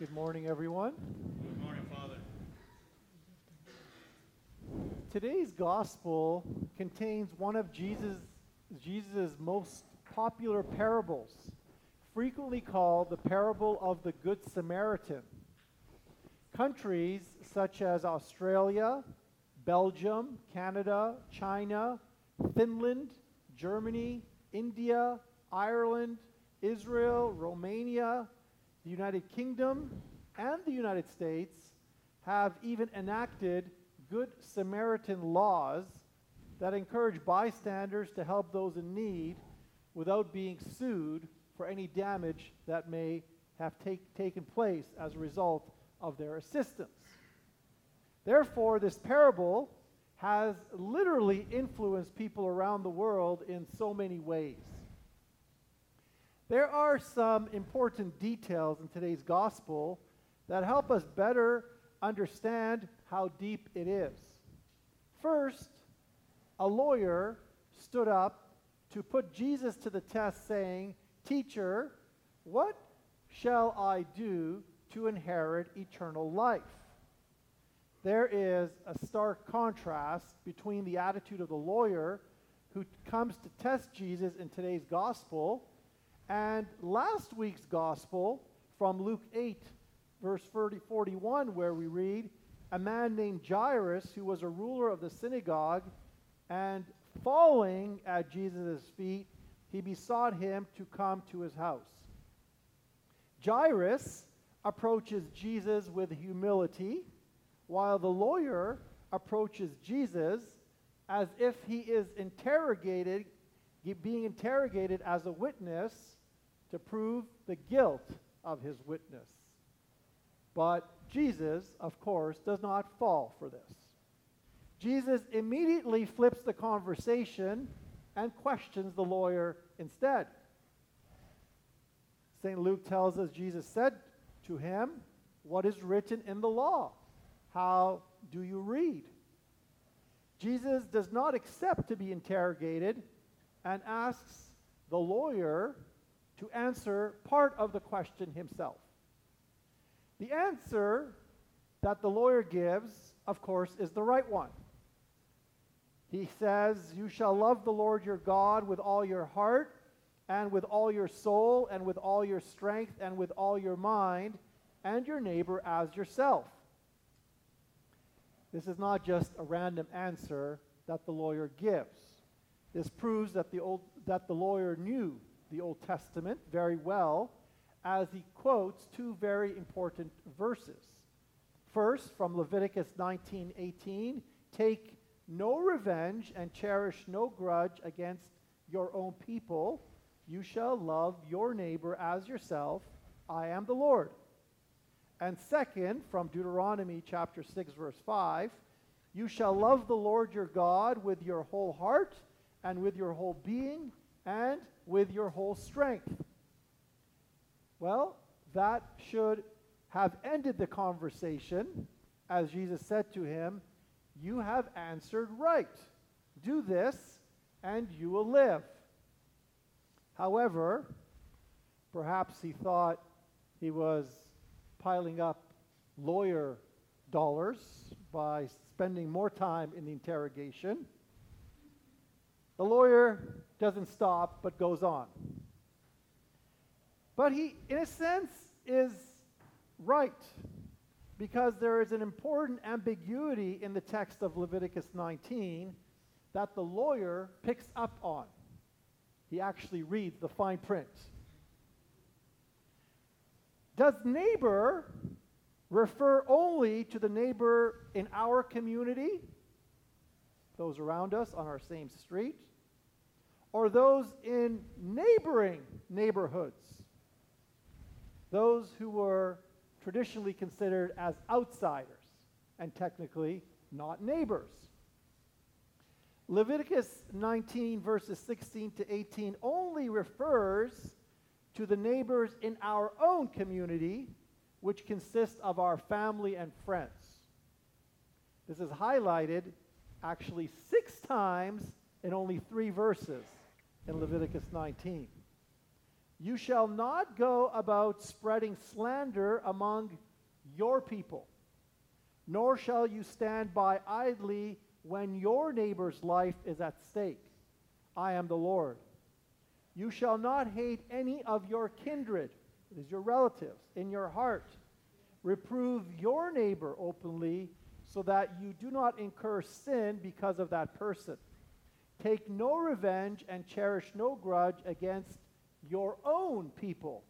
Good morning, everyone. Good morning, Father. Today's gospel contains one of Jesus' Jesus' most popular parables, frequently called the parable of the Good Samaritan. Countries such as Australia, Belgium, Canada, China, Finland, Germany, India, Ireland, Israel, Romania, the United Kingdom, and the United States have even enacted Good Samaritan laws that encourage bystanders to help those in need without being sued for any damage that may have take, taken place as a result of their assistance. Therefore, this parable has literally influenced people around the world in so many ways. There are some important details in today's gospel that help us better understand how deep it is. First, a lawyer stood up to put Jesus to the test, saying, Teacher, what shall I do to inherit eternal life? There is a stark contrast between the attitude of the lawyer who comes to test Jesus in today's gospel and last week's gospel from Luke 8, verse 30, 41, where we read, A man named Jairus, who was a ruler of the synagogue, and falling at Jesus' feet, he besought him to come to his house. Jairus approaches Jesus with humility, while the lawyer approaches Jesus as if he is interrogated, being interrogated as a witness to prove the guilt of his witness. But Jesus, of course, does not fall for this. Jesus immediately flips the conversation and questions the lawyer instead. St. Luke tells us Jesus said to him, What is written in the law? How do you read? Jesus does not accept to be interrogated and asks the lawyer to answer part of the question himself. The answer that the lawyer gives, of course, is the right one. He says, You shall love the Lord your God with all your heart, and with all your soul, and with all your strength, and with all your mind, and your neighbor as yourself. This is not just a random answer that the lawyer gives. This proves that the, old, that the lawyer knew the Old Testament very well as he quotes two very important verses. First, from Leviticus 19:18, take no revenge and cherish no grudge against your own people. You shall love your neighbor as yourself. I am the Lord. And second, from Deuteronomy chapter 6 verse 5, you shall love the Lord your God with your whole heart and with your whole being and with your whole strength. Well, that should have ended the conversation as Jesus said to him, You have answered right. Do this, and you will live. However, perhaps he thought he was piling up lawyer dollars by spending more time in the interrogation. The lawyer doesn't stop but goes on. But he, in a sense, is right because there is an important ambiguity in the text of Leviticus 19 that the lawyer picks up on. He actually reads the fine print. Does neighbor refer only to the neighbor in our community, those around us on our same street? Or those in neighboring neighborhoods, those who were traditionally considered as outsiders and technically not neighbors. Leviticus 19, verses 16 to 18, only refers to the neighbors in our own community, which consists of our family and friends. This is highlighted actually six times in only three verses in Leviticus 19. You shall not go about spreading slander among your people, nor shall you stand by idly when your neighbor's life is at stake. I am the Lord. You shall not hate any of your kindred, it is your relatives, in your heart. Reprove your neighbor openly so that you do not incur sin because of that person. Take no revenge and cherish no grudge against your own people.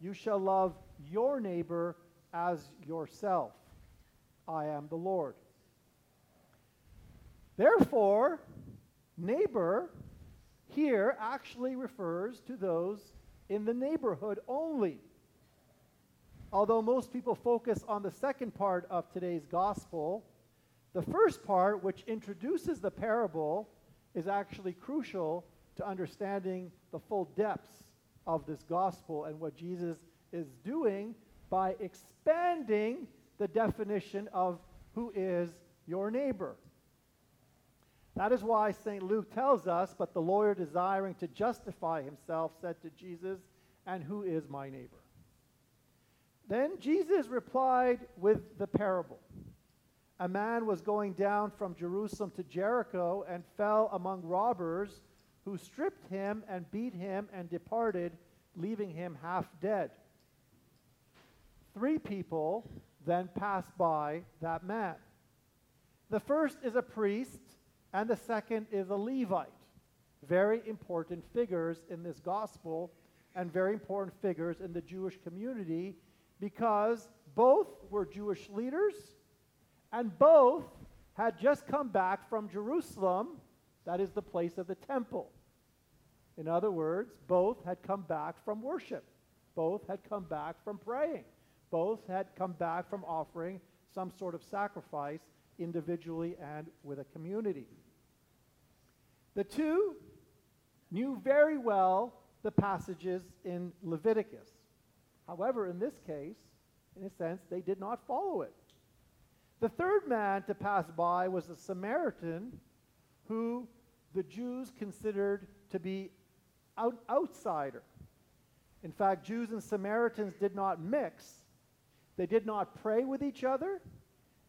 You shall love your neighbor as yourself. I am the Lord. Therefore, neighbor here actually refers to those in the neighborhood only. Although most people focus on the second part of today's gospel, the first part, which introduces the parable, is actually crucial to understanding the full depths of this gospel and what Jesus is doing by expanding the definition of who is your neighbor. That is why St. Luke tells us, but the lawyer desiring to justify himself said to Jesus, And who is my neighbor? Then Jesus replied with the parable. A man was going down from Jerusalem to Jericho and fell among robbers who stripped him and beat him and departed, leaving him half dead. Three people then passed by that man. The first is a priest, and the second is a Levite. Very important figures in this gospel, and very important figures in the Jewish community because both were Jewish leaders and both had just come back from Jerusalem, that is the place of the temple. In other words, both had come back from worship. Both had come back from praying. Both had come back from offering some sort of sacrifice individually and with a community. The two knew very well the passages in Leviticus. However, in this case, in a sense, they did not follow it. The third man to pass by was a Samaritan who the Jews considered to be out, outsider. In fact, Jews and Samaritans did not mix. They did not pray with each other,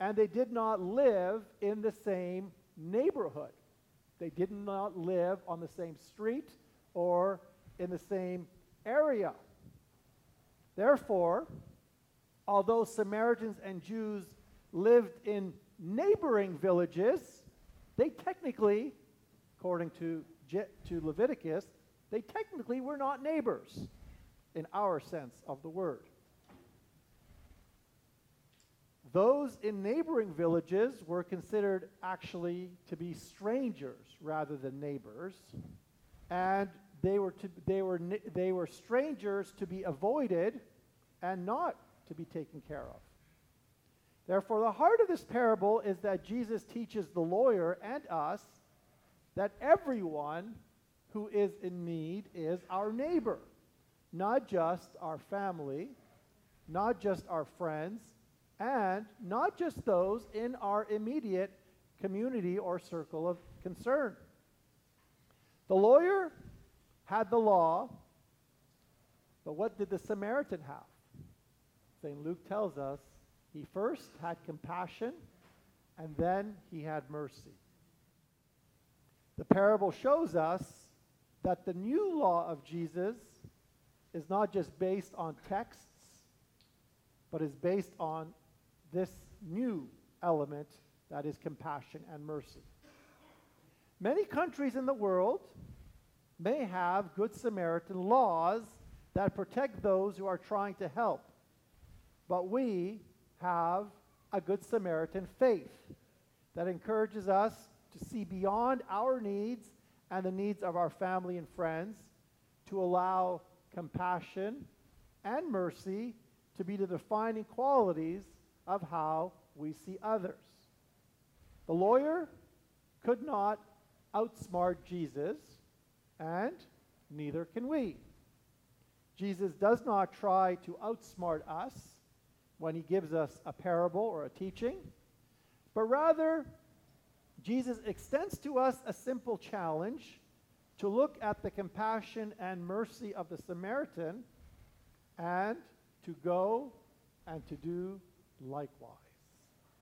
and they did not live in the same neighborhood. They did not live on the same street or in the same area. Therefore, although Samaritans and Jews lived in neighboring villages, they technically, according to, to Leviticus, they technically were not neighbors in our sense of the word. Those in neighboring villages were considered actually to be strangers rather than neighbors, and they were, to, they, were, they were strangers to be avoided and not to be taken care of. Therefore, the heart of this parable is that Jesus teaches the lawyer and us that everyone who is in need is our neighbor, not just our family, not just our friends, and not just those in our immediate community or circle of concern. The lawyer had the law, but what did the Samaritan have? St. Luke tells us he first had compassion and then he had mercy. The parable shows us that the new law of Jesus is not just based on texts, but is based on this new element that is compassion and mercy. Many countries in the world may have Good Samaritan laws that protect those who are trying to help. But we have a Good Samaritan faith that encourages us to see beyond our needs and the needs of our family and friends, to allow compassion and mercy to be the defining qualities of how we see others. The lawyer could not outsmart Jesus and neither can we. Jesus does not try to outsmart us when he gives us a parable or a teaching, but rather, Jesus extends to us a simple challenge to look at the compassion and mercy of the Samaritan and to go and to do likewise.